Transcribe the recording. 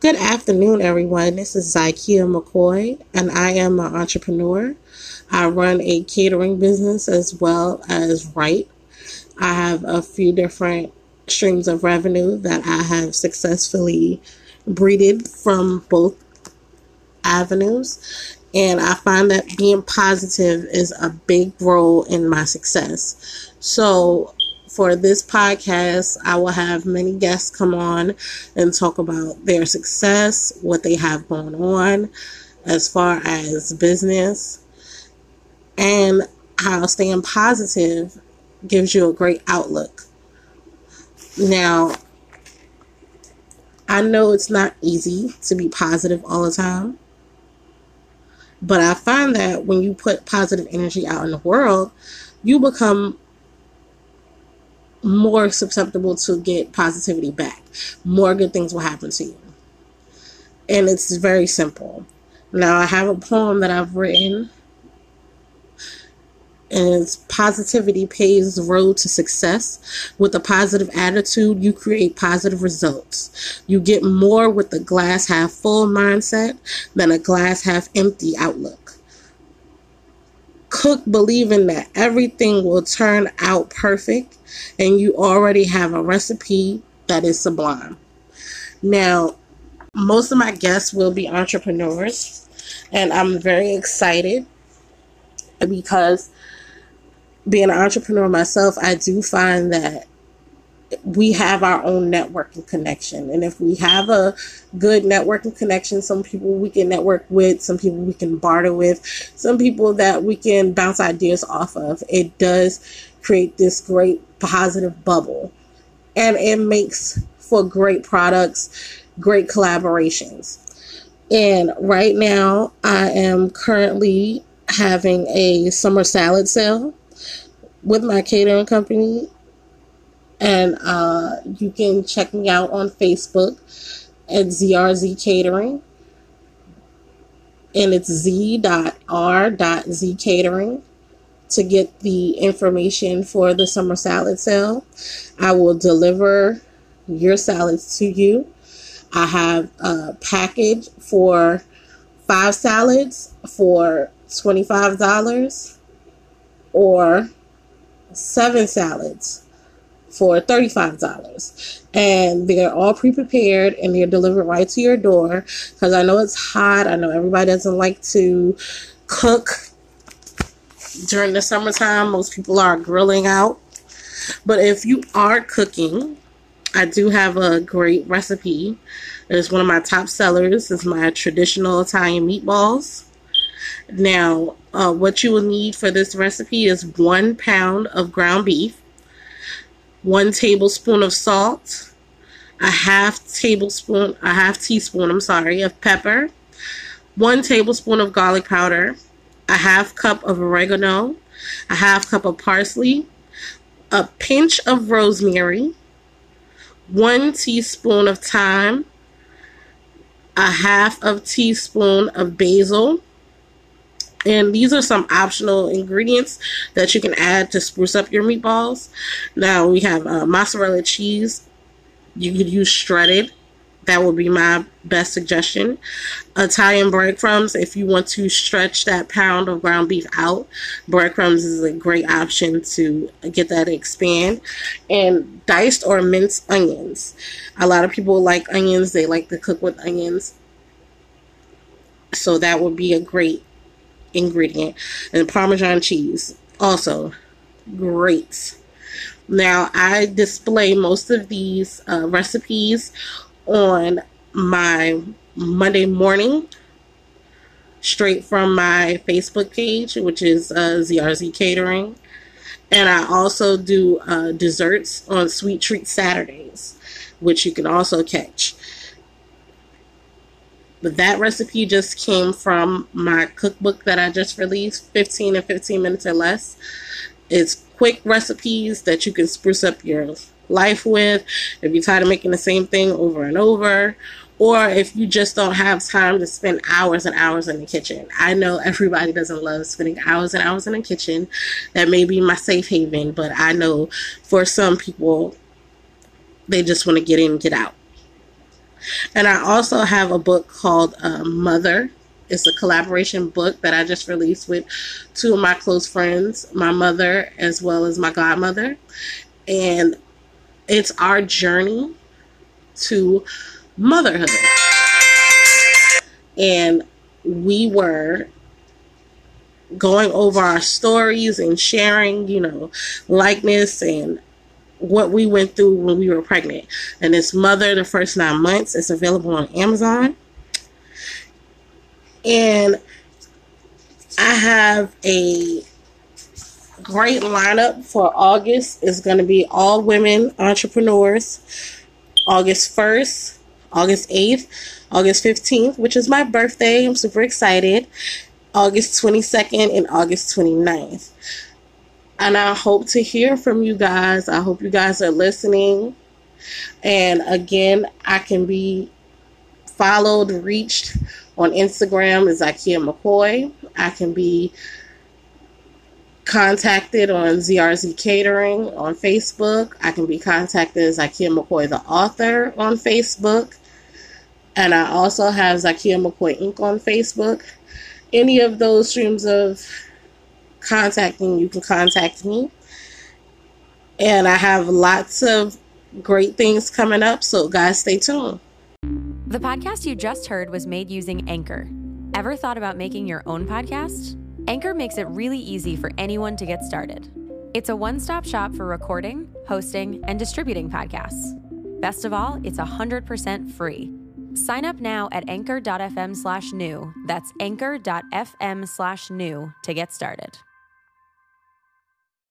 Good afternoon, everyone. This is Zykia McCoy, and I am an entrepreneur. I run a catering business as well as write. I have a few different streams of revenue that I have successfully breeded from both avenues. And I find that being positive is a big role in my success. So for this podcast, I will have many guests come on and talk about their success, what they have going on as far as business, and how staying positive gives you a great outlook. Now, I know it's not easy to be positive all the time, but I find that when you put positive energy out in the world, you become more susceptible to get positivity back. More good things will happen to you. And it's very simple. Now, I have a poem that I've written, and it's Positivity Paves the Road to Success. With a positive attitude, you create positive results. You get more with the glass half full mindset than a glass half empty outlook. Cook believing that everything will turn out perfect and you already have a recipe that is sublime. Now, most of my guests will be entrepreneurs, and I'm very excited because being an entrepreneur myself, I do find that we have our own networking connection. And if we have a good networking connection, some people we can network with, some people we can barter with, some people that we can bounce ideas off of, it does create this great positive bubble. And it makes for great products, great collaborations. And right now, I am currently having a summer salad sale with my catering company. And uh, you can check me out on Facebook at ZRZ Catering. And it's z.r.z catering to get the information for the summer salad sale. I will deliver your salads to you. I have a package for five salads for $25 or seven salads for $35 and they're all pre-prepared and they're delivered right to your door because i know it's hot i know everybody doesn't like to cook during the summertime, most people are grilling out. But if you are cooking, I do have a great recipe. It's one of my top sellers. It's my traditional Italian meatballs. Now, uh, what you will need for this recipe is one pound of ground beef, one tablespoon of salt, a half tablespoon, a half teaspoon, I'm sorry, of pepper, one tablespoon of garlic powder, a half cup of oregano, a half cup of parsley, a pinch of rosemary, one teaspoon of thyme, a half of teaspoon of basil. And these are some optional ingredients that you can add to spruce up your meatballs. Now we have uh, mozzarella cheese. You could use shredded that would be my best suggestion. Italian breadcrumbs, if you want to stretch that pound of ground beef out, breadcrumbs is a great option to get that to expand. And diced or minced onions. A lot of people like onions, they like to cook with onions. So that would be a great ingredient. And Parmesan cheese, also great. Now, I display most of these uh, recipes on my Monday morning straight from my Facebook page, which is uh, ZRZ Catering. And I also do uh, desserts on Sweet Treat Saturdays, which you can also catch. But that recipe just came from my cookbook that I just released 15 and 15 minutes or less. It's quick recipes that you can spruce up your life with, if you're tired of making the same thing over and over, or if you just don't have time to spend hours and hours in the kitchen. I know everybody doesn't love spending hours and hours in the kitchen. That may be my safe haven, but I know for some people, they just want to get in and get out. And I also have a book called uh, Mother. It's a collaboration book that I just released with two of my close friends, my mother as well as my godmother. And it's our journey to motherhood. And we were going over our stories and sharing, you know, likeness and what we went through when we were pregnant. And it's Mother the First Nine Months. It's available on Amazon. And I have a great lineup for August. It's going to be all women entrepreneurs. August 1st, August 8th, August 15th, which is my birthday. I'm super excited. August 22nd and August 29th. And I hope to hear from you guys. I hope you guys are listening. And again, I can be followed, reached on Instagram as Zykia McCoy. I can be contacted on ZRZ Catering on Facebook. I can be contacted as Zykia McCoy, the author, on Facebook. And I also have Zykia McCoy Inc. on Facebook any of those streams of contacting, you can contact me. And I have lots of great things coming up, so guys, stay tuned. The podcast you just heard was made using Anchor. Ever thought about making your own podcast? Anchor makes it really easy for anyone to get started. It's a one stop shop for recording, hosting, and distributing podcasts. Best of all, it's 100% free. Sign up now at anchor.fm slash new. That's anchor.fm slash new to get started.